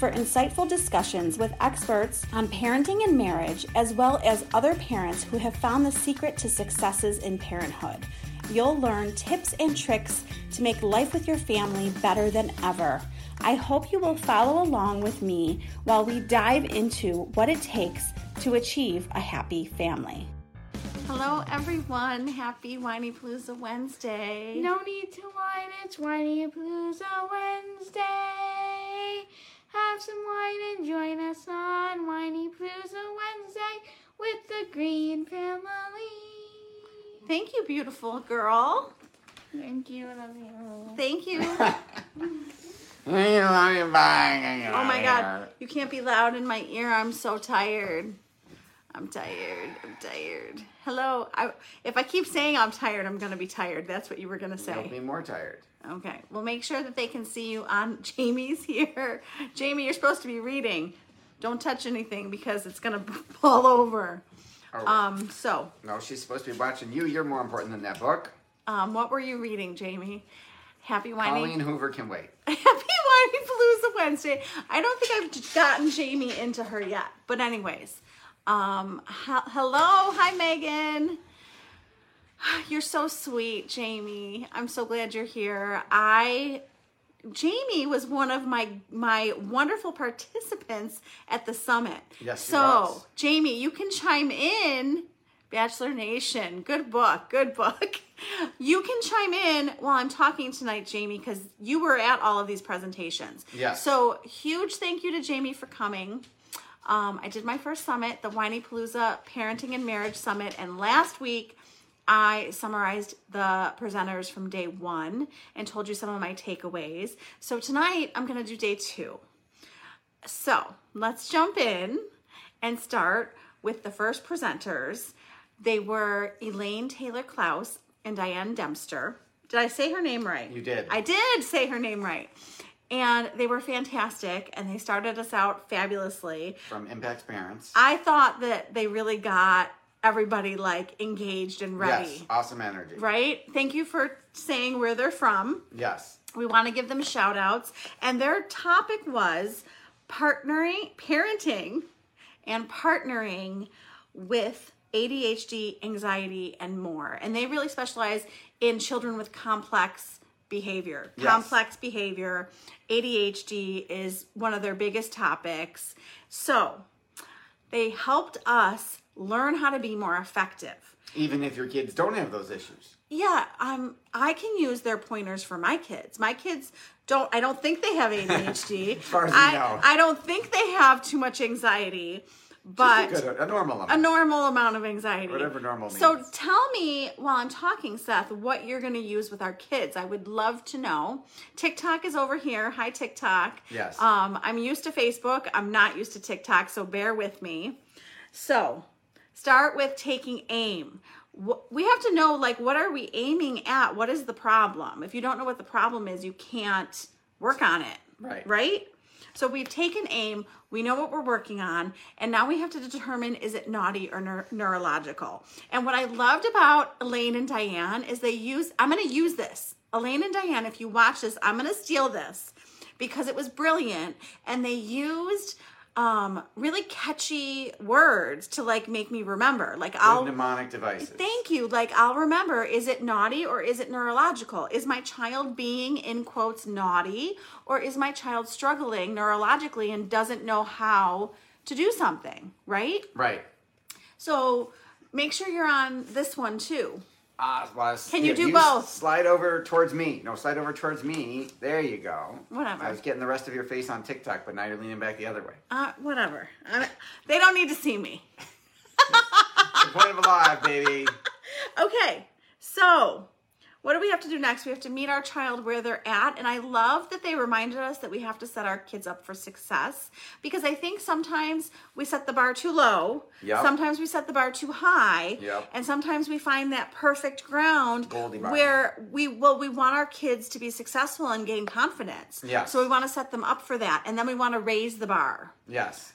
for insightful discussions with experts on parenting and marriage, as well as other parents who have found the secret to successes in parenthood. You'll learn tips and tricks to make life with your family better than ever. I hope you will follow along with me while we dive into what it takes to achieve a happy family. Hello, everyone. Happy Whinypaluza Wednesday. No need to whine, it's Whinypaluza Wednesday. Have some wine and join us on Whinypaluza Wednesday with the Greene family. Thank you, beautiful girl. Thank you, love you. Thank you. oh Oh my god, you can't be loud in my ear. I'm so tired. I'm tired. I'm tired. Hello. I, if I keep saying I'm tired, I'm going to be tired. That's what you were going to Don't be more tired. Okay. Well, make sure that they can see you on Jamie's here. Jamie, you're supposed to be reading. Don't touch anything because it's going to fall over. Oh, Um, so, no, she's supposed to be watching you. You're more important than that book. um, what were you reading, Jamie? Happy whining. Colleen Hoover can wait. Happy Whinypaluza Wednesday. I don't think I've gotten Jamie into her yet. But anyways, um, he- hello, hi Megan. You're so sweet, Jamie. I'm so glad you're here. I Jamie was one of my my wonderful participants at the summit. Yes, so was. Jamie, you can chime in. Bachelor Nation, good book, good book. You can chime in while I'm talking tonight, Jamie, because you were at all of these presentations. Yes. So huge thank you to Jamie for coming. Um, I did my first summit, the Whinypaluza Parenting and Marriage Summit, and last week I summarized the presenters from day one and told you some of my takeaways. So tonight I'm going to do day two. So let's jump in and start with the first presenters. They were Elaine Taylor Klaus and Diane Dempster. Did I say her name right? You did. I did say her name right. And they were fantastic and they started us out fabulously. From Impact parents. I thought that they really got everybody like engaged and ready. Yes, awesome energy. Right? Thank you for saying where they're from. Yes. We want to give them shout outs. And their topic was partnering, parenting, and partnering with ADHD, anxiety, and more. And they really specialize in children with complex behavior. Yes. Complex behavior. ADHD is one of their biggest topics. So they helped us learn how to be more effective Even if your kids don't have those issues. yeah um i can use their pointers for my kids my kids don't i don't think they have adhd as far as I, know. I don't think they have too much anxiety but a, good, a normal a amount. normal amount of anxiety Whatever normal means. so tell me while i'm talking seth what you're going to use with our kids i would love to know tiktok is over here hi tiktok Yes. um i'm used to facebook i'm not used to tiktok so bear with me so start with taking aim. We have to know like what are we aiming at? What is the problem? If you don't know what the problem is you can't work on it. Right. right? So we've taken aim we know what we're working on and now we have to determine is it naughty or neur- neurological? And what i loved about elaine and diane is they use i'm going to use this. Elaine and diane if you watch this i'm going to steal this because it was brilliant and they used um really catchy words to like make me remember like i'll mnemonic devices. Thank you. Like, I'll remember is it naughty or is it neurological? Is my child being, in quotes, naughty or is my child struggling neurologically and doesn't know how to do something, right? Right. So, Make sure you're on this one too. Was, Can you do both? Slide over towards me. No, slide over towards me. There you go. Whatever. I was getting the rest of your face on TikTok, but now you're leaning back the other way. Uh, whatever. I, they don't need to see me. the point of a live, baby. Okay, so what do we have to do next? We have to meet our child where they're at. And I love that they reminded us that we have to set our kids up for success because I think sometimes we set the bar too low. Yep. Sometimes we set the bar too high. Yep. And sometimes we find that perfect ground where we, well, we want our kids to be successful and gain confidence. Yes. So we want to set them up for that. And then we want to raise the bar. Yes.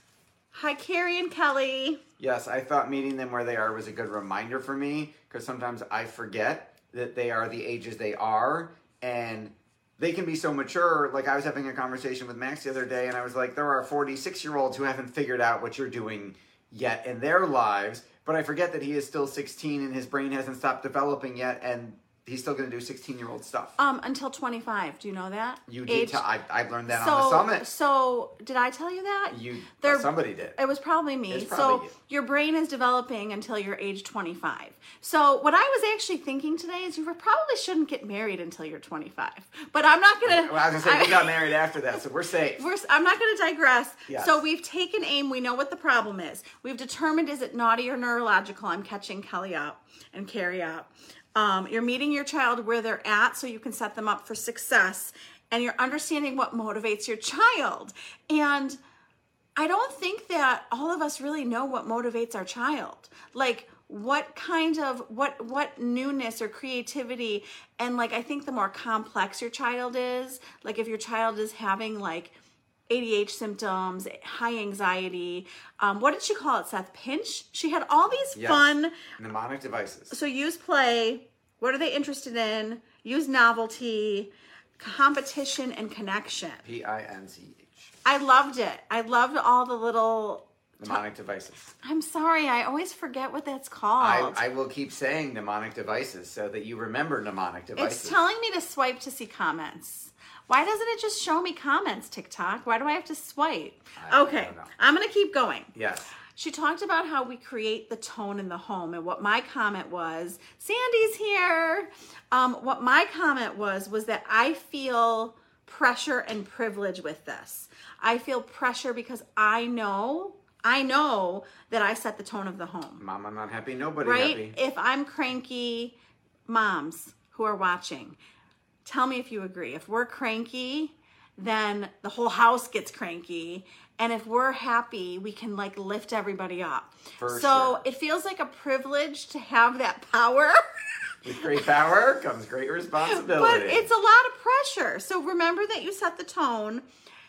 Hi, Carrie and Kelly. Yes, I thought meeting them where they are was a good reminder for me because sometimes I forget that they are the ages they are and they can be so mature. Like I was having a conversation with Max the other day and I was like, there are 46 year olds who haven't figured out what you're doing yet in their lives, but I forget that he is still 16 and his brain hasn't stopped developing yet and he's still going to do 16 year old stuff. Um, until 25. Do you know that? You did Age- tell, I, I learned that so, on the summit. So, did I tell you that? You, There- somebody did. It was probably me. It's so, probably you. your brain is developing until you're age 25. So, what I was actually thinking today is you probably shouldn't get married until you're 25. But I'm not going to. Well, I was going to say, we got married after that, so we're safe. We're, I'm not going to digress. Yes. So we've taken aim. We know what the problem is. We've determined is it naughty or neurological. I'm catching Kelly up and Carrie up. Um, you're meeting your child where they're at so you can set them up for success. And you're understanding what motivates your child. And I don't think that all of us really know what motivates our child. Like what kind of what what newness or creativity and like I think the more complex your child is, like if your child is having like ADH symptoms, high anxiety, um, what did she call it, Seth? Pinch? She had all these Yes. fun Mnemonic devices. so use play. What are they interested in? Use novelty, competition, and connection. P I N C H. I loved it. I loved all the little. Mnemonic devices. I'm sorry, I always forget what that's I, called. I will keep saying mnemonic devices so that you remember mnemonic devices. it's telling me to swipe to see comments. Why doesn't it just show me comments, TikTok? Why do I have to swipe? I- I okay, don't. I'm going to keep going. yes. She talked about how we create the tone in the home, and what my comment was Sandy's here. Um, what my comment was was that I feel pressure and privilege with this. I feel pressure because I know, I know that I set the tone of the home Mom, I'm not happy. Nobody right? happy. If I'm cranky, moms who are watching, tell me if you agree. If we're cranky, then the whole house gets cranky. And if we're happy, we can like lift everybody up. For so sure. it feels like a privilege to have that power. With great power comes great responsibility. but it's a lot of pressure. So remember that you set the tone.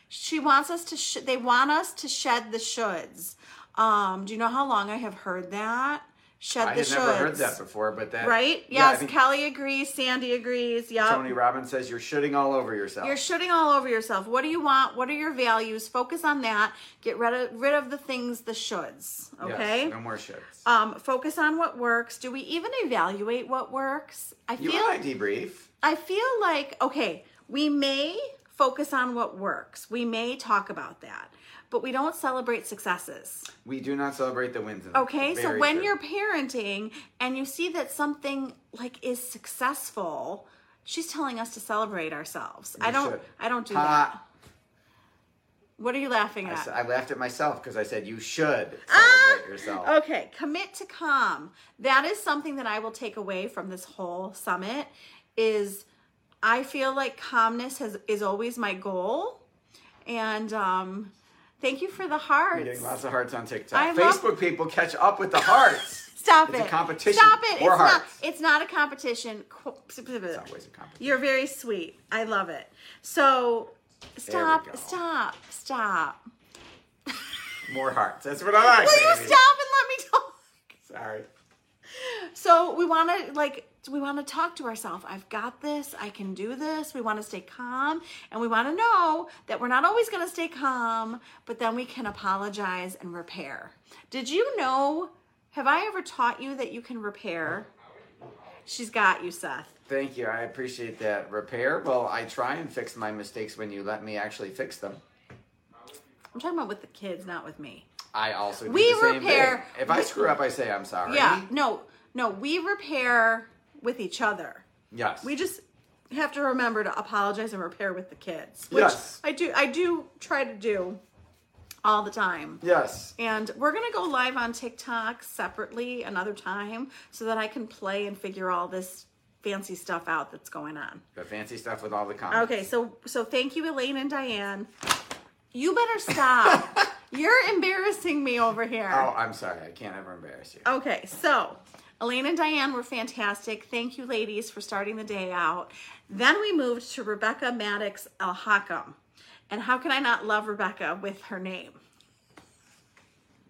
She wants us to. Sh- they want us to shed the shoulds. Um, do you know how long I have heard that? Shed I the had never heard that before, but that Right? Yeah, I Yes. think Kelly agrees. Sandy agrees. Yep. Tony Robbins says you're shitting all over yourself. You're shooting all over yourself. What do you want? What are your values? Focus on that. Get rid of rid of the things, the shoulds. Yes, Okay. no more shoulds. Um, focus on what works. Do we even evaluate what works? I you feel and I debrief. I feel like, okay, we may focus on what works. We may talk about that, but we don't celebrate successes. We do not celebrate the wins. Okay, so when true. you're parenting and you see that something like is successful, she's telling us to celebrate ourselves. I don't should. I don't do Ha. that. What are you laughing I, at? s- I laughed at myself because I said you should Ah! celebrate yourself. Okay, commit to calm. That is something that I will take away from this whole summit is I feel like calmness has is always my goal. And um thank you for the hearts. You're hearts. getting lots of hearts on TikTok. I love- Facebook people catch up with the hearts. Stop It's it. a competition Stop it. for it's not hearts. it's not a competition. It's always a competition. You're very sweet. I love it. So stop, stop, stop. More hearts. That's what I like. Will you stop and let me talk? Sorry. So we want to like we want to talk to ourselves. I've got this. I can do this. We want to stay calm and we want to know that we're not always going to stay calm, but then we can apologize and repair. Did you know have I ever taught you that you can repair? She's got you, Seth. Thank you. I appreciate that. Repair. Well, I try and fix my mistakes when you let me actually fix them. I'm talking about with the kids, not with me. I also do We the same repair- thing. If I screw up, I say I'm sorry. Yeah, no, no, we repair with each other. Yes. We just have to remember to apologize and repair with the kids, which Yes. I do. I do try to do all the time. Yes. And we're gonna go live on TikTok separately another time so that I can play and figure all this fancy stuff out that's going on. The fancy stuff with all the comments. Okay, so so thank you, Elaine and Diane. You better stop. You're embarrassing me over here. Oh, I'm sorry. I can't ever embarrass you. Okay, so Elaine and Diane were fantastic. Thank you, ladies, for starting the day out. Then we moved to Rebecca Maddox Al Hakam. And how can I not love Rebekah with her name?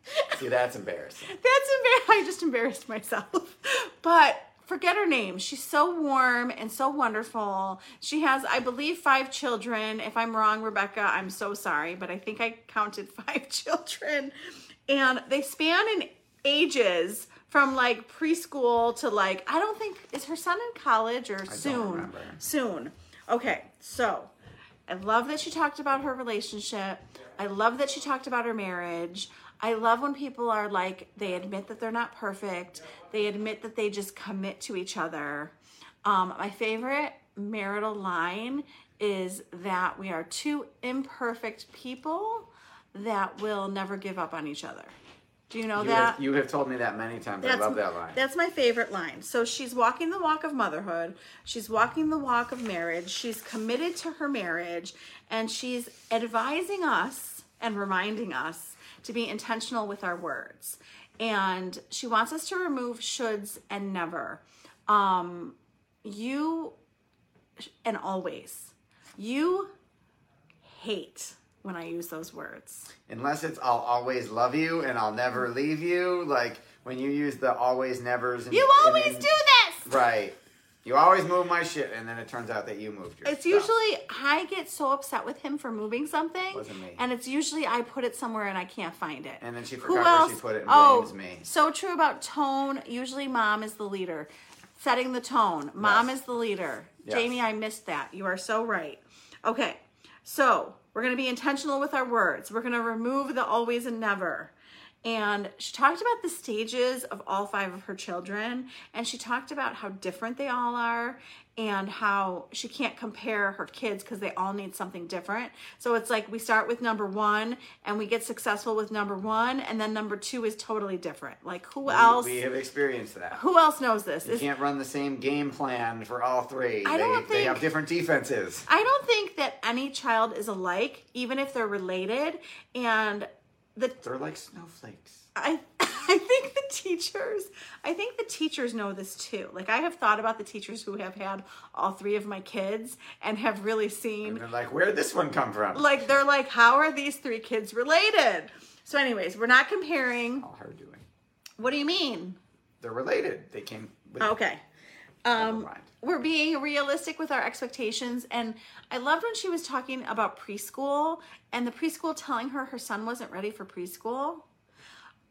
See, that's embarrassing. That's embarrassing. I just embarrassed myself. But forget her name. She's so warm and so wonderful. She has, I believe, five children. If I'm wrong, Rebekah, I'm so sorry, but I think I counted five children. And they span in ages from like preschool to like, I don't think, is her son in college or soon? remember. Soon. Okay, so I love that she talked about her relationship. I love that she talked about her marriage. I love when people are like, they admit that they're not perfect. They admit that they just commit to each other. Um, my favorite marital line is that we are two imperfect people that will never give up on each other. Do you know You that? have, you have told me that many times. I love that line. That's my favorite line. So she's walking the walk of motherhood. She's walking the walk of marriage. She's committed to her marriage and she's advising us and reminding us to be intentional with our words. And she wants us to remove shoulds and never. Um, you and always. You hate when I use those words. Unless it's I'll always love you and I'll never mm-hmm. leave you. Like when you use the always nevers. And, You and always then- do this. Right. You always move my shit, and then it turns out that you moved your It's stuff. usually I get so upset with him for moving something, Wasn't me. and it's usually I put it somewhere and I can't find it. And then she Who forgot where else? she put it and oh, blames me. so true about tone. Usually, mom is the leader, setting the tone. Mom Yes. is the leader. Yes. Jamie, I missed that. You are so right. Okay, so we're gonna be intentional with our words. We're gonna remove the always and never. And she talked about the stages of all five of her children, and she talked about how different they all are and how she can't compare her kids because they all need something different. So it's like we start with number one and we get successful with number one, and then number two is totally different. Like who We- else? We, have experienced that. who else knows this? You Is- can't run the same game plan for all three. I they, don't think, they have different defenses. I don't think that any child is alike, even if they're related. And the They're like snowflakes. I I think the teachers I think the teachers know this too. Like I have thought about the teachers who have had all three of my kids and have really And seen they're like, where'd this one come from? like they're like how are these three kids related? So anyways, we're not comparing. all her doing. What do you mean? They're related. They came. With, Okay. Um. We're being realistic with our expectations. And I loved when she was talking about preschool and the preschool telling her her son wasn't ready for preschool.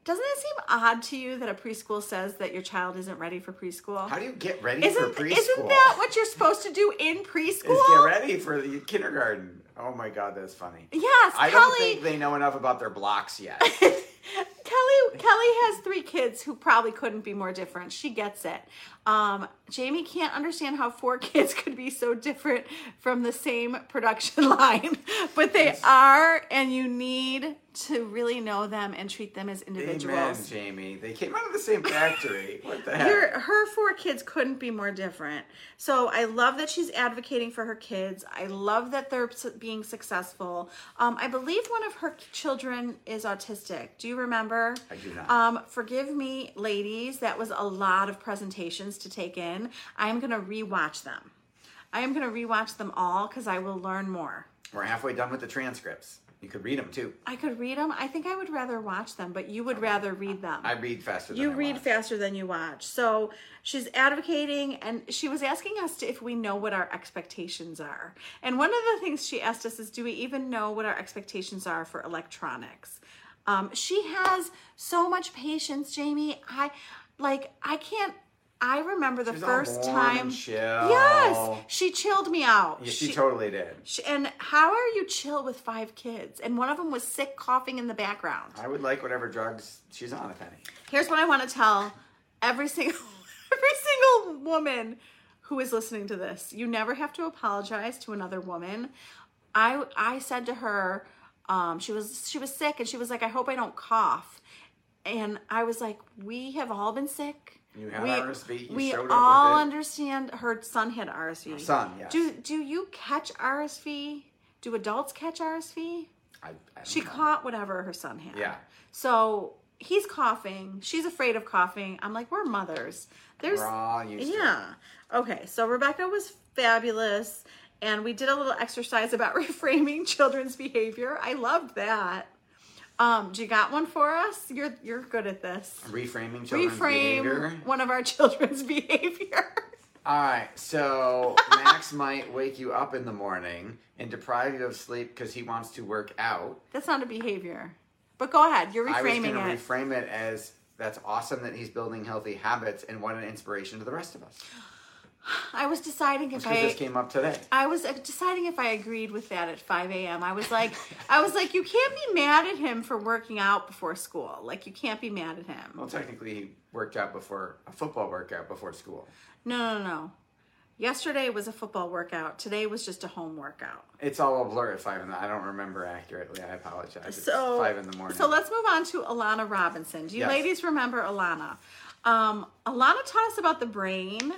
Doesn't it seem odd to you that a preschool says that your child isn't ready for preschool? How do you get ready isn't, for preschool? isn't that what you're supposed to do in preschool? Is get ready for the kindergarten. Oh my god, that's funny. Yes, I don't think they know enough about their blocks yet. Kelly Kelly has three kids who probably couldn't be more different. She gets it. Um, Jamie can't understand how four kids could be so different from the same production line, but they are, and you need to really know them and treat them as individuals. Amen. Jamie. They came out of the same factory. What the heck? Your, her four kids couldn't be more different. So I love that she's advocating for her kids. I love that they're being successful. Um, I believe one of her children is autistic. Do you remember? I do not. Um, forgive me, ladies. That was a lot of presentations to take in. I am going to rewatch them. I am going to rewatch them all because I will learn more. We're halfway done with the transcripts. You could read them too. I could read them. I think I would rather watch them, but you would rather read them. I read faster than you read watch. faster than you watch. So she's advocating and she was asking us to, if we know what our expectations are. And one of the things she asked us is do we even know what our expectations are for electronics? Um, she has so much patience, Jamie. I like I can't I remember the She first time. Yes, she chilled me out. Yeah, she, totally did. she- and how are you chill with five kids? And one of them was sick, coughing in the background. I would like whatever drugs she's on, if any. Here's what I want to tell every single every single woman who is listening to this. You never have to apologize to another woman. I I said to her, um, she was she was sick and she was like, I hope I don't cough. And I was like, we have all been sick. You had we, RSV, you we showed up with all understand her son had RSV. Son, yes. Do do you catch RSV? Do adults catch RSV? I, I She know. caught whatever her son had. Yeah. So he's coughing. She's afraid of coughing. I'm like, we're mothers. There's We're all used to it. yeah. Okay, so Rebekah was fabulous, and we did a little exercise about reframing children's behavior. I loved that. Um, do you got one for us? You're you're good at this. Reframing children's Reframe behavior. one of our children's behavior. All right, so Max might wake you up in the morning and deprive you of sleep because he wants to work out. That's not a behavior. But go ahead. You're reframing I was going to it. reframe it as that's awesome that he's building healthy habits and what an inspiration to the rest of us. I was deciding if I this came up today. I was uh, deciding if I agreed with that at 5 a.m. I was like, I was like, you can't be mad at him for working out before school. Like, you can't be mad at him. Well, technically, he worked out before a football workout before school. No, no, no. Yesterday was a football workout. Today was just a home workout. It's all a blur at five in the. I don't remember accurately. I apologize. It's So five in the morning. So let's move on to Allana Robinson. Do you Yes. ladies remember Allana? Um, Allana taught us about the brain.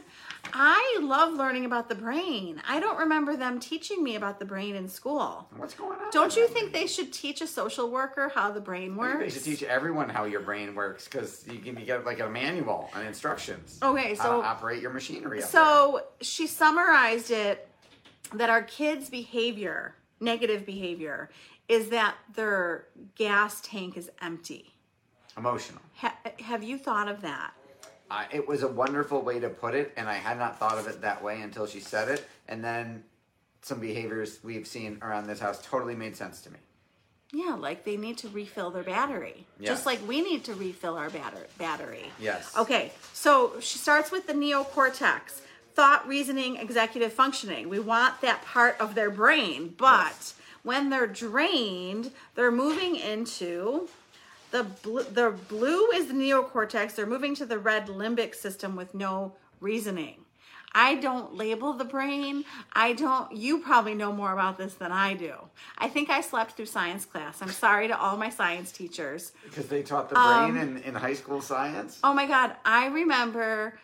I love learning about the brain. I don't remember them teaching me about the brain in school. What's going on? Don't you think they should teach a social worker how the brain works? They should teach everyone how your brain works because you can get like a manual and instructions. Okay, how so- to operate your machinery. So she summarized it that our kids' behavior, negative behavior, is that their gas tank is empty. emotional. Ha- have you thought of that? Uh, it was a wonderful way to put it, and I had not thought of it that way until she said it. And then some behaviors we've seen around this house totally made sense to me. Yeah, like they need to refill their battery. Yes. Just like we need to refill our batter- battery. Yes. Okay, so she starts with the neocortex thought, reasoning, executive functioning. We want that part of their brain, but Yes. when they're drained, they're moving into the blue, the blue is the neocortex. They're moving to the red limbic system with no reasoning. I don't label the brain. I don't, you probably know more about this than I do. I think I slept through science class. I'm sorry to all my science teachers. Because they taught the brain Um, in, in high school science. Oh my God. I remember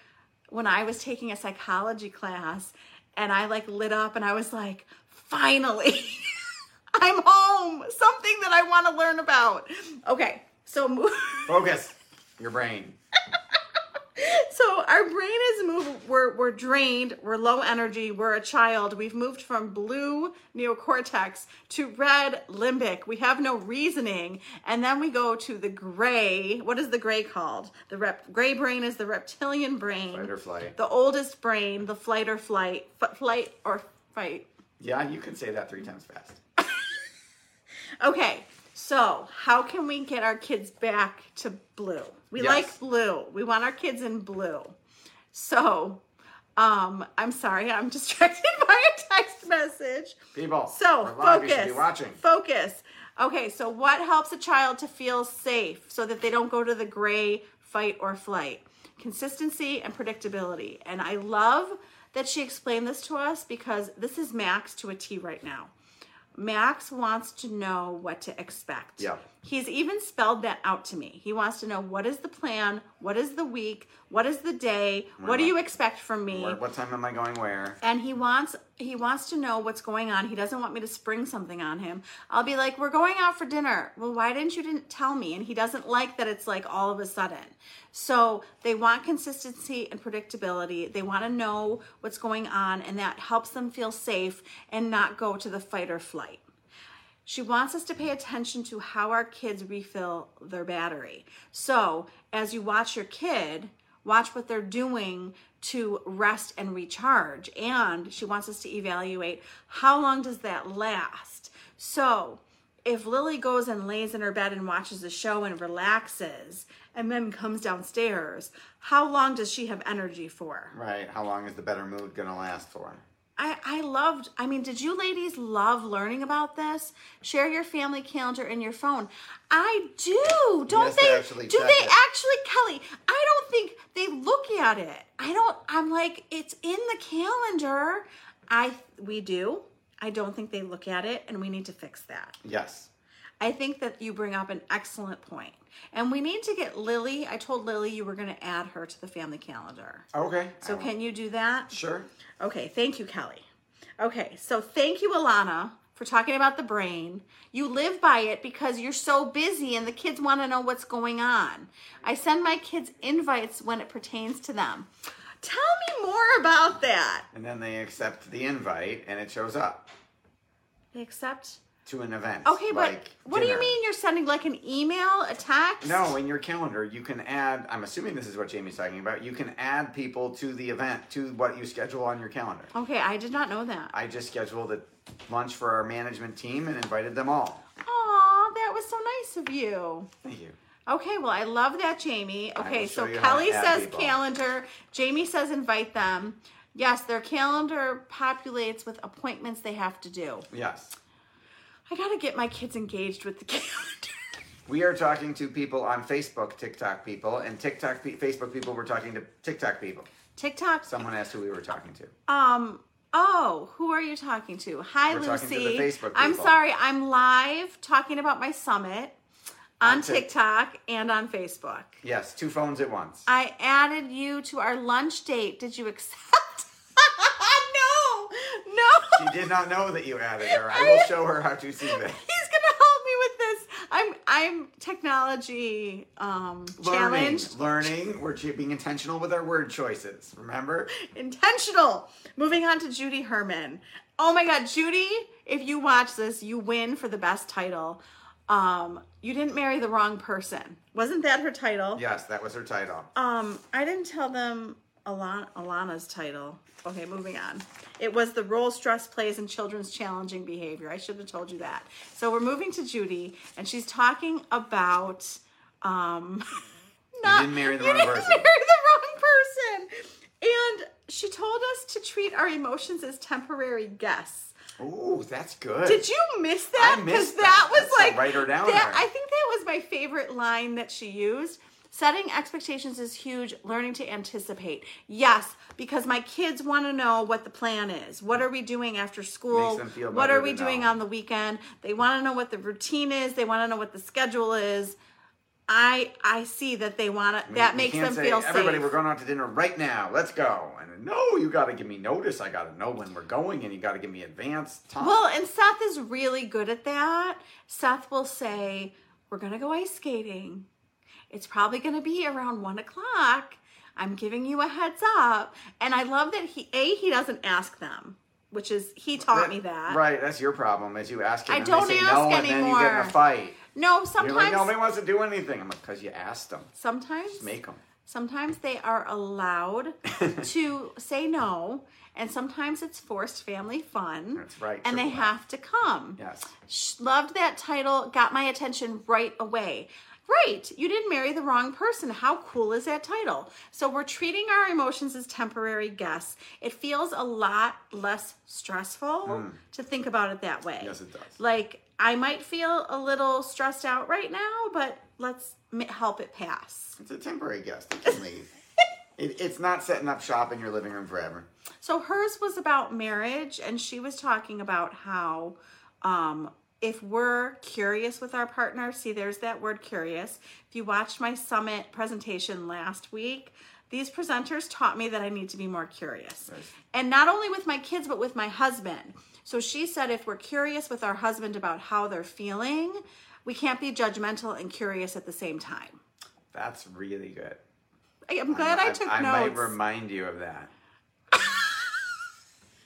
when I was taking a psychology class and I like lit up and I was like, finally, I'm home. Something that I want to learn about. Okay. So, mo- Focus your brain. so our brain is moved. We're, we're drained. We're low energy. We're a child. We've moved from blue neocortex to red limbic. We have no reasoning. And then we go to the gray. What is the gray called? The rep, gray brain is the reptilian brain. Fight or flight. the oldest brain, the flight or flight, f- flight or fight. Yeah, you can say that three times fast. Okay, so how can we get our kids back to blue? We Yes. like blue. We want our kids in blue. So, um, I'm sorry, I'm distracted by a text message. People, So we're live, you should focus. be watching. Focus. Okay, so what helps a child to feel safe so that they don't go to the gray fight or flight? Consistency and predictability. And I love that she explained this to us because this is Max to a T right now. Max wants to know what to expect. Yeah. He's even spelled that out to me. He wants to know what is the plan, what is the week, what is the day, what do I- you expect from me? Where, what time am I going where? and he wants he wants to know what's going on. He doesn't want me to spring something on him. I'll be like, "We're going out for dinner." Well, why didn't you didn't tell me? And he doesn't like that it's like all of a sudden. So, they want consistency and predictability. They want to know what's going on and that helps them feel safe and not go to the fight or flight. She wants us to pay attention to how our kids refill their battery. So, as you watch your kid, watch what they're doing to rest and recharge. And she wants us to evaluate how long does that last. So, if Lily goes and lays in her bed and watches the show and relaxes and then comes downstairs, how long does she have energy for? Right. How long is the better mood going to last for? I, I loved, I mean, did you ladies love learning about this? Share your family calendar in your phone. I do. Don't Yes, they actually do they it. actually, Kelly? I don't think they look at it. I don't, I'm like, it's in the calendar. I, we do. I don't think they look at it and we need to fix that. Yes. I think that you bring up an excellent point. And we need to get Lily. I told Lily you were going to add her to the family calendar. Okay. So can you do that? Sure. Okay, thank you, Kelly. Okay, so thank you, Allana, for talking about the brain. You live by it because you're so busy and the kids want to know what's going on. I send my kids invites when it pertains to them. Tell me more about that. And then they accept the invite and it shows up They accept. to an event. Okay, but like what do you dinner. mean you're sending like an email, a text? No, in your calendar, you can add. I'm assuming this is what Jamie's talking about. You can add people to the event to what you schedule on your calendar. Okay, I did not know that. I just scheduled a lunch for our management team and invited them all. Aw, that was so nice of you. Thank you. Okay, well, I love that, Jamie. Okay, so show you how to Kelly says people. calendar. Jamie says invite them. Yes, their calendar populates with appointments they have to do. Yes. I gotta get my kids engaged with the calendar. We are talking to people on Facebook, TikTok people, and TikTok, pe- Facebook people. We're talking to TikTok people. TikTok. Someone asked who we were talking to. Um. Oh, who are you talking to? Hi, We're Lucy. to I'm sorry. I'm live talking about my summit on TikTok and on Facebook. Yes, two phones at once. I added you to our lunch date. Did you accept? no, no. She did not know that you added her. I will show her how to see this. He's gonna help me with this. I'm I'm technology um Learning, challenged. learning. We're being intentional with our word choices. Remember? Intentional. Moving on to Judy Herman. Oh my god, Judy, if you watch this, you win for the best title. Um, you didn't marry the wrong person. Wasn't that her title? Yes, that was her title. Um, I didn't tell them Allana, Allana's title. Okay, moving on. It was the role stress plays in children's challenging behavior. I should have told you that. So we're moving to Judy, and she's talking about um. Not, didn't marry the you wrong didn't person. marry the wrong person. And she told us to treat our emotions as temporary guests. Ooh, that's good. Did you miss that? I missed that. that. was That's like write-her down that- I think that was my favorite line that she used. Setting expectations is huge. Learning to anticipate. Yes, because my kids want to know what the plan is. What are we doing after school? Makes them feel what are we doing on the weekend? They want to know what the routine is. They want to know what the schedule is. I I see that they want to. That makes them say, feel Everybody, we're going out to dinner right now. Let's go. And no, you got to give me notice. I got to know when we're going, and you got to give me advance time. Well, and Seth is really good at that. Seth will say, We're going to go ice skating. It's probably going to be around one o'clock. I'm giving you a heads up. And I love that he, A, he doesn't ask them, which is, he taught me that. Right, that's your problem. Is you ask him, I don't ask no, and then you get in a fight. No, sometimes, like, nobody wants to do anything. I'm like, because you asked them. sometimes, Make them. sometimes they are allowed to say no. And sometimes it's forced family fun. That's right, And they F. have to come. Yes. Loved that title, got my attention right away. Right, you didn't marry the wrong person. How cool is that title? So we're treating our emotions as temporary guests. It feels a lot less stressful hmm. to think about it that way. Yes, it does. Like I might feel a little stressed out right now, but let's help it pass. It's a temporary guest. They can leave. it, it's not setting up shop in your living room forever. So hers was about marriage, and she was talking about how um, if we're curious with our partner, see, there's that word curious. If you watched my summit presentation last week, these presenters taught me that I need to be more curious. Right. And not only with my kids, but with my husband. So she said if we're curious with our husband about how they're feeling, we can't be judgmental and curious at the same time. That's really good. I- I'm glad I, took I notes. might remind you of that.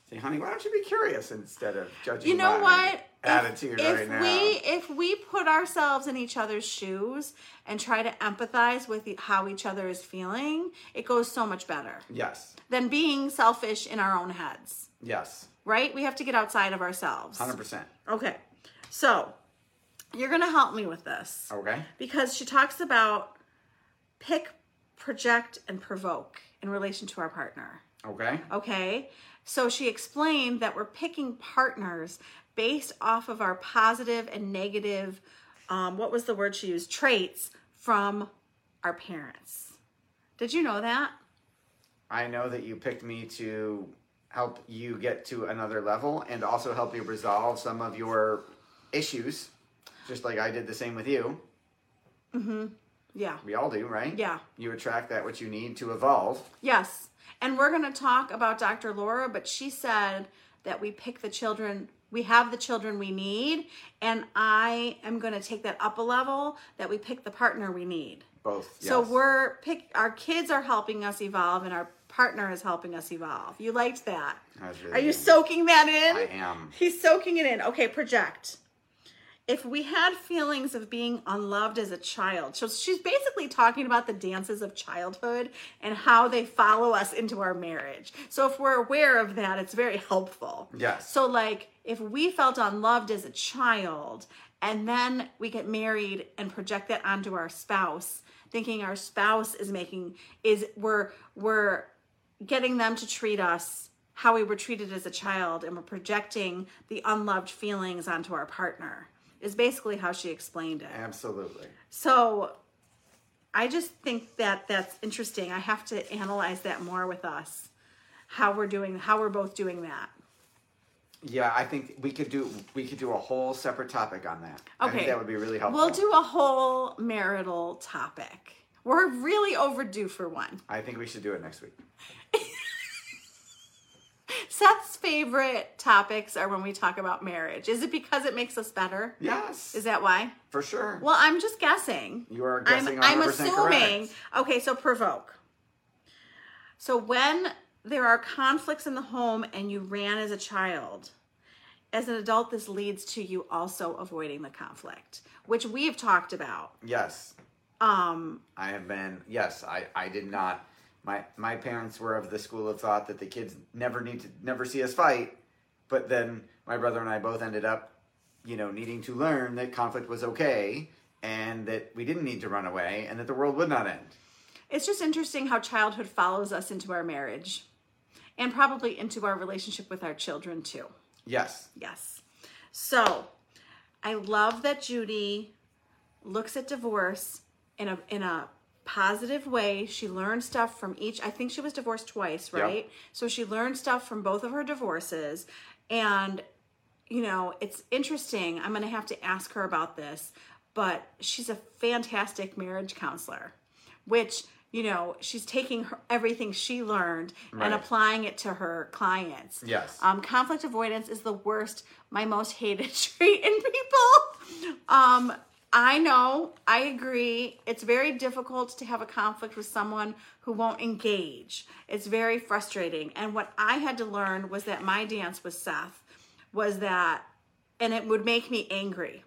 Say, honey, why don't you be curious instead of judging you know what attitude if, right now? we if we put ourselves in each other's shoes and try to empathize with how each other is feeling it goes so much better Yes. than being selfish in our own heads Yes. Right we have to get outside of ourselves 100%. okay so You're going to help me with this Okay. because she talks about pick, project, and provoke in relation to our partner. Okay. Okay. So she explained that we're picking partners based off of our positive and negative, um, what was the word she used? Traits from our parents. Did you know that? I know that you picked me to help you get to another level and also help you resolve some of your issues, just like I did the same with you. Mm-hmm. Yeah. We all do, right? Yeah. You attract that which you need to evolve. Yes. And we're going to talk about Dr. Laura, but she said that we pick the children, we have the children we need. And I am going to take that up a level that we pick the partner we need. Both. So we're pick our kids are helping us evolve and our partner is helping us evolve. You liked that. Really Are you soaking that in? I am. He's soaking it in. Okay, project. If we had feelings of being unloved as a child, so she's basically talking about the dances of childhood and how they follow us into our marriage. So if we're aware of that, it's very helpful. Yes. So like if we felt unloved as a child and then we get married and project that onto our spouse, thinking our spouse is making is we're we're getting them to treat us how we were treated as a child and we're projecting the unloved feelings onto our partner is basically how she explained it Absolutely. so i just think that that's interesting i have to analyze that more with us how we're doing how we're both doing that Yeah, I think we could do we could do a whole separate topic on that. I think Okay. that would be really helpful. we'll do a whole marital topic we're really overdue for one I think we should do it next week. seth's favorite topics are when we talk about marriage is it because it makes us better Yes. is that why for sure? Well, I'm just guessing. You are I'm, guessing I'm 100% assuming. correct. Okay, so provoke. So when there are conflicts in the home and you ran as a child, as an adult, this leads to you also avoiding the conflict, which we've talked about. yes. Um, I have been yes, I, I did not my my parents were of the school of thought that the kids never need to never see us fight, but then my brother and I both ended up, you know, needing to learn that conflict was okay and that we didn't need to run away and that the world would not end. it's just interesting how childhood follows us into our marriage and probably into our relationship with our children too. Yes. Yes. So I love that Judy looks at divorce in a in a positive way. She learned stuff from each. I think she was divorced twice, right? So she learned stuff from both of her divorces and you know, it's interesting. I'm going to have to ask her about this, but she's a fantastic marriage counselor, which you know, she's taking her, everything she learned and applying it to her clients. Yes. Um, conflict avoidance is the worst, my most hated trait in people. Um, I know, I agree. It's very difficult to have a conflict with someone who won't engage. It's very frustrating. And what I had to learn was that my dance with Seth was that, and it would make me angry.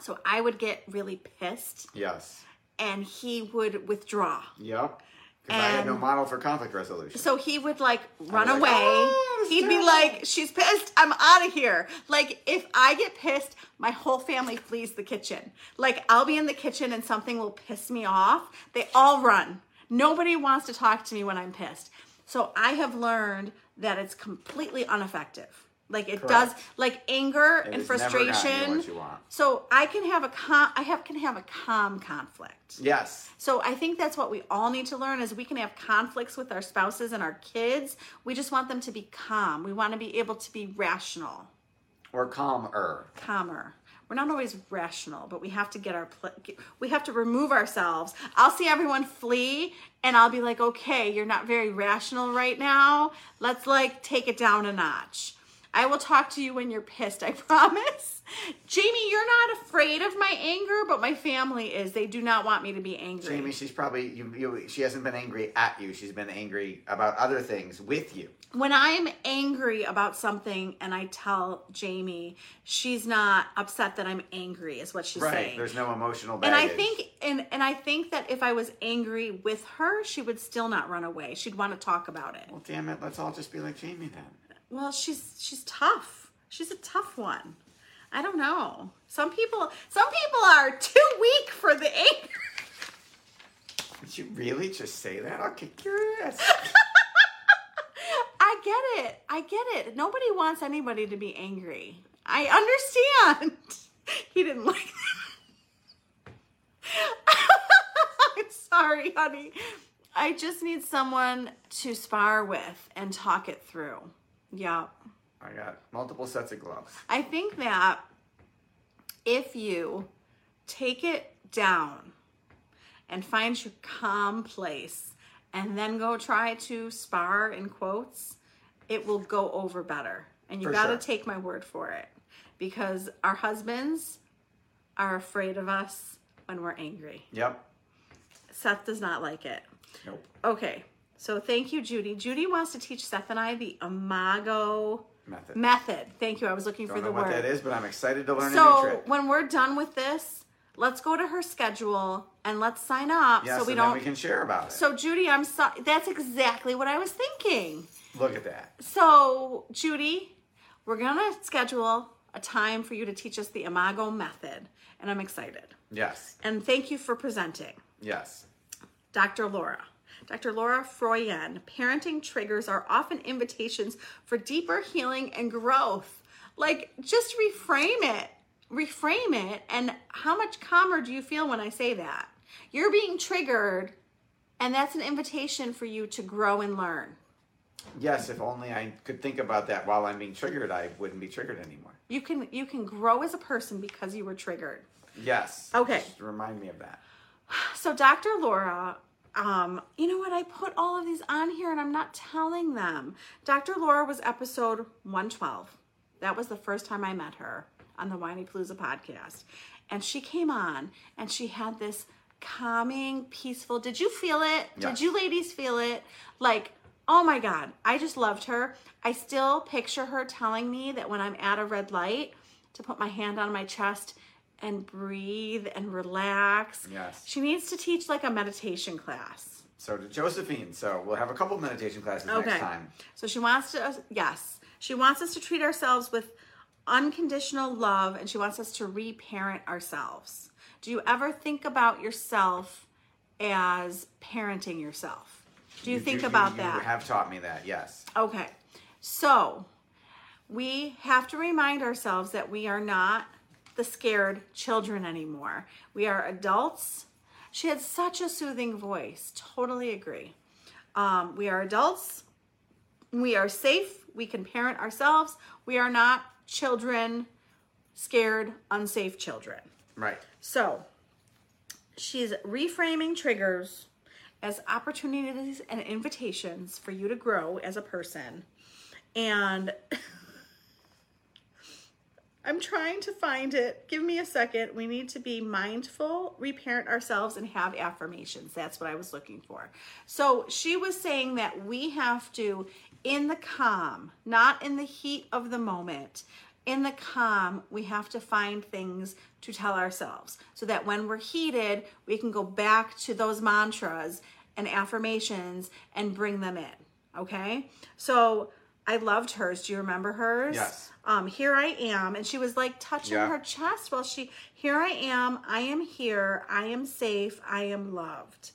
So I would get really pissed Yes. and he would withdraw. Yep. Because I had no um, model for conflict resolution. So he would like run like, away. "Oh, He'd be like, "She's pissed. I'm out of here." Like if I get pissed, my whole family flees the kitchen. Like I'll be in the kitchen and something will piss me off. They all run. Nobody wants to talk to me when I'm pissed. So I have learned that it's completely ineffective. Like it does like anger It and has never gotten you frustration. what you want. So I can have a com- I have can have a calm conflict. yes. So I think that's what we all need to learn is we can have conflicts with our spouses and our kids. We just want them to be calm. We want to be able to be rational, Or calmer. calmer. We're not always rational, but we have to get our pl- get- we have to remove ourselves. I'll see everyone flee and I'll be like, "Okay, you're not very rational right now. Let's like take it down a notch." I will talk to you when you're pissed, I promise. Jamie, you're not afraid of my anger, but my family is. They do not want me to be angry. Jamie, she's probably you, you. She hasn't been angry at you. She's been angry about other things with you. when I'm angry about something and I tell Jamie, she's not upset that I'm angry, is what she's Right. saying. There's no emotional baggage. and. I think and and I think that if I was angry with her, she would still not run away. She'd want to talk about it. Well, damn it. Let's all just be like Jamie then. Well, she's she's tough. She's a tough one. I don't know. Some people, some people are too weak for the anger. Did you really just say that? I'll kick your ass. I get it. I get it. Nobody wants anybody to be angry. I understand. He didn't like that. I'm sorry, honey. I just need someone to spar with and talk it through. Yeah. I got multiple sets of gloves. I think that if you take it down and find your calm place and then go try to spar in quotes, it will go over better. And you got to sure. take my word for it because our husbands are afraid of us when we're angry. Yep. Seth does not like it. Nope. Okay. So thank you, Judy. Judy wants to teach Seth and I the Imago Method. method. Thank you. I was looking Don't for know the what word. that is, but I'm excited to learn a new So trick. when we're done with this, let's go to her schedule and let's sign up Yes, so we and don't. we can share about it. So Judy, I'm sorry. That's exactly what I was thinking. Look at that. So Judy, we're gonna schedule a time for you to teach us the Imago method, and I'm excited. Yes. And thank you for presenting. Yes. Dr. Laura. Dr. Laura Froyen, parenting triggers are often invitations for deeper healing and growth. Like, just reframe it. Reframe it. And how much calmer do you feel when I say that? You're being triggered, and that's an invitation for you to grow and learn. Yes, if only I could think about that while I'm being triggered, I wouldn't be triggered anymore. You can you can grow as a person because you were triggered. Yes. Okay. Just remind me of that. So Dr. Laura, um, you know what? I put all of these on here and I'm not telling them. Dr. Laura was episode 112. That was the first time I met her on the Whinypaluza podcast. And she came on and she had this calming, peaceful. Did you feel it? Did you ladies feel it? Like, oh my God, I just loved her. I still picture her telling me that when I'm at a red light, to put my hand on my chest and breathe and relax. Yes. She needs to teach like a meditation class. So to Josephine. So we'll have a couple meditation classes next time. So she wants to, yes, she wants us to treat ourselves with unconditional love and she wants us to reparent ourselves. Do you ever think about yourself as parenting yourself? Do you, think about you that? You have taught me that. Yes. Okay. So we have to remind ourselves that we are not the scared children anymore. We are adults. She had such a soothing voice. Totally agree. Um, we are adults. We are safe. We can parent ourselves. We are not children, scared, unsafe children. Right. So she's reframing triggers as opportunities and invitations for you to grow as a person. And I'm trying to find it. Give me a second. We need to be mindful, reparent ourselves, and have affirmations. That's what I was looking for. So she was saying that we have to, in the calm, not in the heat of the moment, in the calm, we have to find things to tell ourselves so that when we're heated, we can go back to those mantras and affirmations and bring them in. Okay? So I loved hers. Do you remember hers? Yes. Um, here I am. And she was like touching Yeah. her chest while she, here I am. I am here. I am safe. I am loved.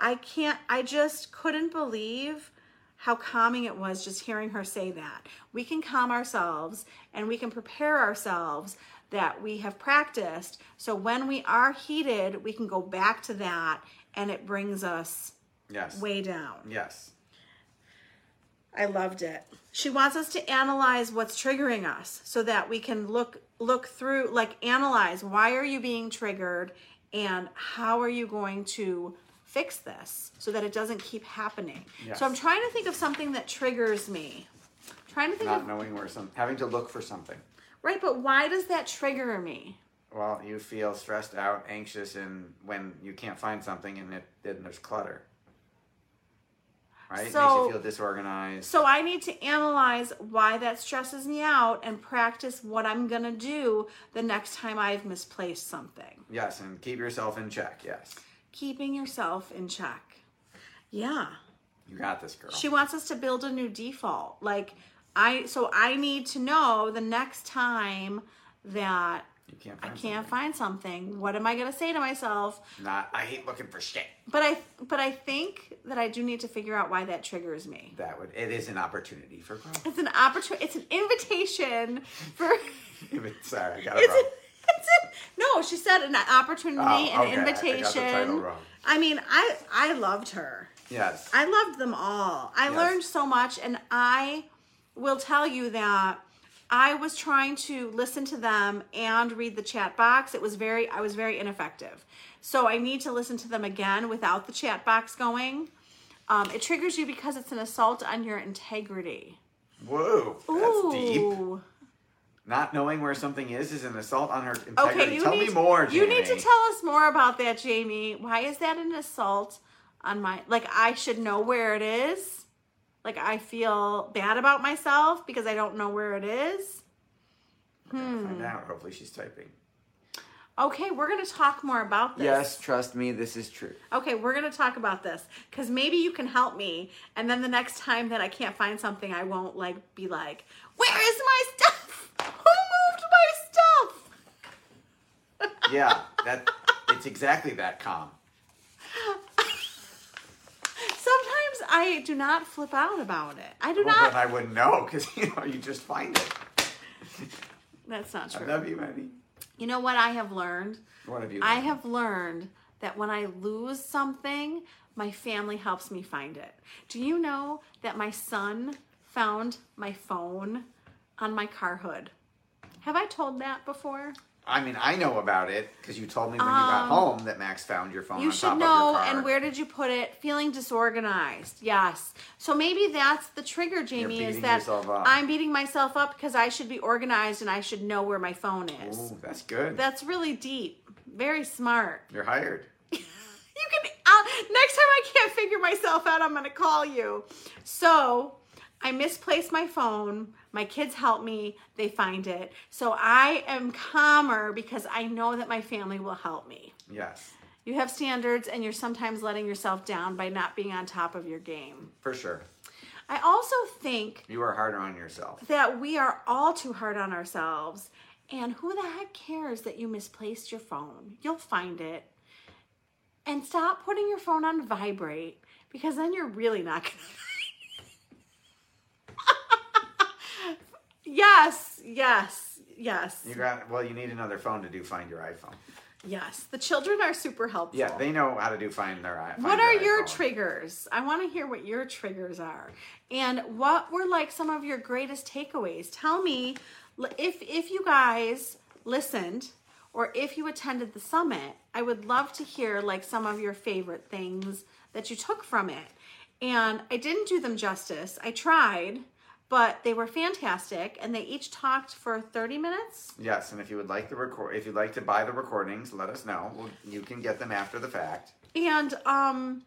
I can't, I just couldn't believe how calming it was just hearing her say that. We can calm ourselves and we can prepare ourselves that we have practiced. So when we are heated, we can go back to that and it brings us Yes. way down. Yes. I loved it. She wants us to analyze what's triggering us so that we can look look through like analyze why are you being triggered and how are you going to fix this so that it doesn't keep happening. Yes. So I'm trying to think of something that triggers me. trying to think Not of knowing where some having to look for something. right, but why does that trigger me? Well, you feel stressed out, anxious, and when you can't find something, and it then there's clutter. Right? Makes So- you feel disorganized. So I need to analyze why that stresses me out and practice what I'm going to do the next time I've misplaced something. yes, and keep yourself in check. Yes, Keeping yourself in check. Yeah. you got this, girl. She wants us to build a new default. Like I so I need to know the next time that You can't I can't something. find something. What am I going to say to myself? Not, I hate looking for shit. But I but I think that I do need to figure out why that triggers me. That would, it is an opportunity for growth. It's an opportunity. It's an invitation for. Sorry, I got it a, wrong. it's a, no, she said an opportunity, Oh, an okay, I got the invitation. title wrong. I mean, I I loved her. Yes. I loved them all. I Yes. learned so much, and I will tell you that I was trying to listen to them and read the chat box. It was very, I was very ineffective. So I need to listen to them again without the chat box going. Um, it triggers you because it's an assault on your integrity. Whoa, that's deep. Not knowing where something is is an assault on her integrity. Okay, you Tell need me more, Jamie. You need to tell us more about that, Jamie. Why is that an assault on my like I should know where it is? Like I feel bad about myself because I don't know where it is. Hmm. Find out. Hopefully, she's typing. Okay, we're going to talk more about this. Yes, trust me, this is true. Okay, we're going to talk about this cuz maybe you can help me and then the next time that I can't find something I won't like be like, "Where is my stuff? Who moved my stuff?" Yeah, that it's exactly that calm. I do not flip out about it. I do Well, not then I wouldn't know because you know you just find it. That's not true. I love you, Maddie. You know what I have learned? What have you? I have learned that when I lose something, my family helps me find it. Do you know that my son found my phone on my car hood? Have I told that before? I mean, I know about it because you told me when you got home that Max found your phone Um, You on should top know. of your car. And where did you put it? Feeling disorganized. Yes. So maybe that's the trigger, Jamie, is beating that yourself up. I'm beating myself up because I should be organized and I should know where my phone is. Ooh, that's good. That's really deep. Very smart. You're hired. You can uh, next time I can't figure myself out, I'm gonna call you. So I misplaced my phone. My kids help me. They find it. So I am calmer because I know that my family will help me. Yes, You have standards, and you're sometimes letting yourself down by not being on top of your game. for sure. I also think You are harder on yourself. that we are all too hard on ourselves. And who the heck cares that you misplaced your phone? You'll find it. And stop putting your phone on vibrate because then you're really not going to. Yes, yes, yes, You got well. You need another phone to do Find Your iPhone. yes. The children are super helpful. Yeah, they know how to do Find Their iPhone. What are your triggers? I want to hear what your triggers are. And what were like some of your greatest takeaways? Tell me if if you guys listened or if you attended the summit, I would love to hear like some of your favorite things that you took from it. And I didn't do them justice. I tried, but they were fantastic and they each talked for 30 minutes. Yes, and if you would like the record, if you'd like to buy the recordings, let us know. We'll, you can get them after the fact. And um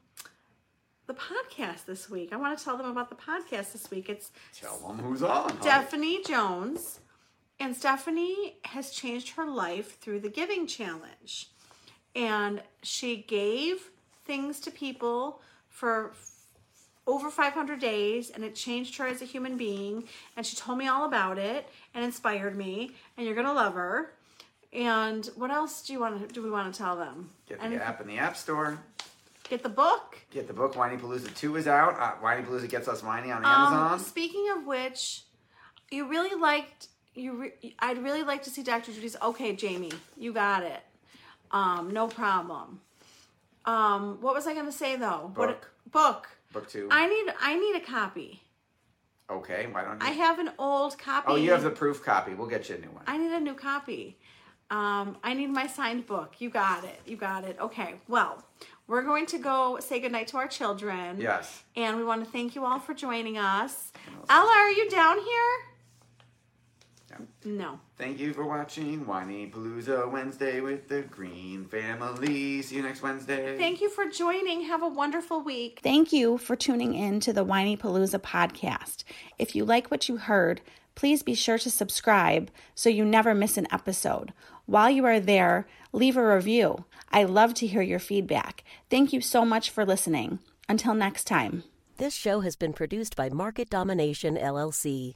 the podcast this week. I want to tell them about the podcast this week. It's Tell them who's on. honey. Stephanie Jones. And Stephanie has changed her life through the Giving Challenge. And she gave things to people for over 500 days and it changed her as a human being. And she told me all about it and inspired me. And you're to love her. And what else do you want to do we want to tell them? Get And the app in the App Store. get the book. Get the book. Whinypaluza Two is out. Uh, Whinypaluza gets us whiny on Um, Amazon. speaking of which, you really liked you. Re- I'd really like to see Dr. Judy's. Okay, Jamie, you got it. Um, no problem. Um, what was I going to say though? Book. What book? book two. I need I need a copy. okay, why don't you? I have an old copy. oh, you have the proof copy. We'll get you a new one. I need a new copy. Um, I need my signed book. You got it. You got it. Okay. Well, we're going to go say goodnight to our children. yes. And we want to thank you all for joining us. Ella, are you down here? Yeah. No. Thank you for watching Whinypaluza Wednesday with the Greene Family. See you next Wednesday. Thank you for joining. Have a wonderful week. Thank you for tuning in to the Whinypaluza podcast. If you like what you heard, please be sure to subscribe so you never miss an episode. While you are there, leave a review. I love to hear your feedback. Thank you so much for listening. Until next time. This show has been produced by Market Domination LLC.